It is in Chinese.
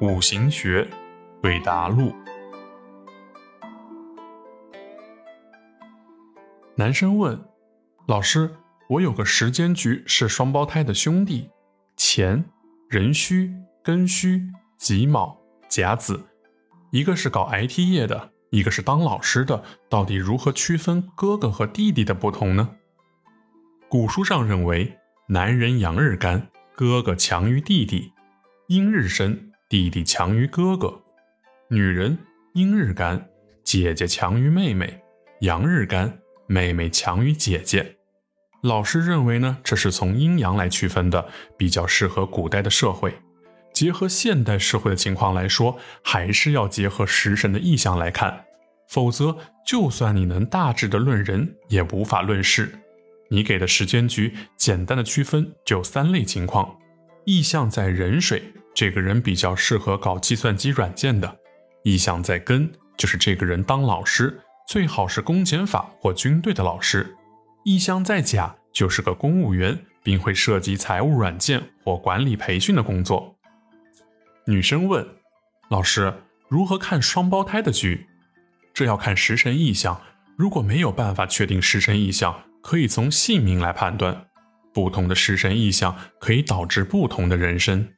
五行学，对答录。男生问老师：“我有个时间局是双胞胎的兄弟，乾、壬戌、庚戌、己卯、甲子，一个是搞 IT 业的，一个是当老师的，到底如何区分哥哥和弟弟的不同呢？”古书上认为，男人阳日干，哥哥强于弟弟；阴日生。弟弟强于哥哥，女人阴日干，姐姐强于妹妹；阳日干，妹妹强于姐姐。老师认为呢，这是从阴阳来区分的，比较适合古代的社会。结合现代社会的情况来说，还是要结合食神的意象来看，否则就算你能大致的论人，也无法论事。你给的时间局简单的区分就三类情况：意象在壬水。这个人比较适合搞计算机软件的，意向在根，就是这个人当老师，最好是公检法或军队的老师；意向在甲，就是个公务员，并会涉及财务软件或管理培训的工作。女生问老师：如何看双胞胎的局？这要看时辰意向，如果没有办法确定时辰意向，可以从姓名来判断。不同的时辰意向可以导致不同的人生。